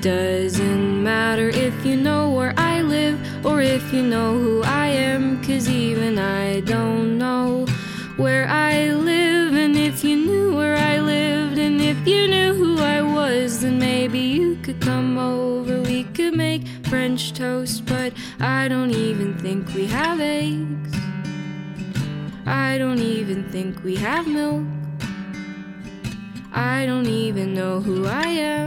Doesn't matter if you know where I live or if you know who I am, cause even I don't know where I live. And if you knew where I lived, and if you knew who I was, then maybe you could come over. We could make French toast, but I don't even think we have eggs. I don't even think we have milk. I don't even know who I am.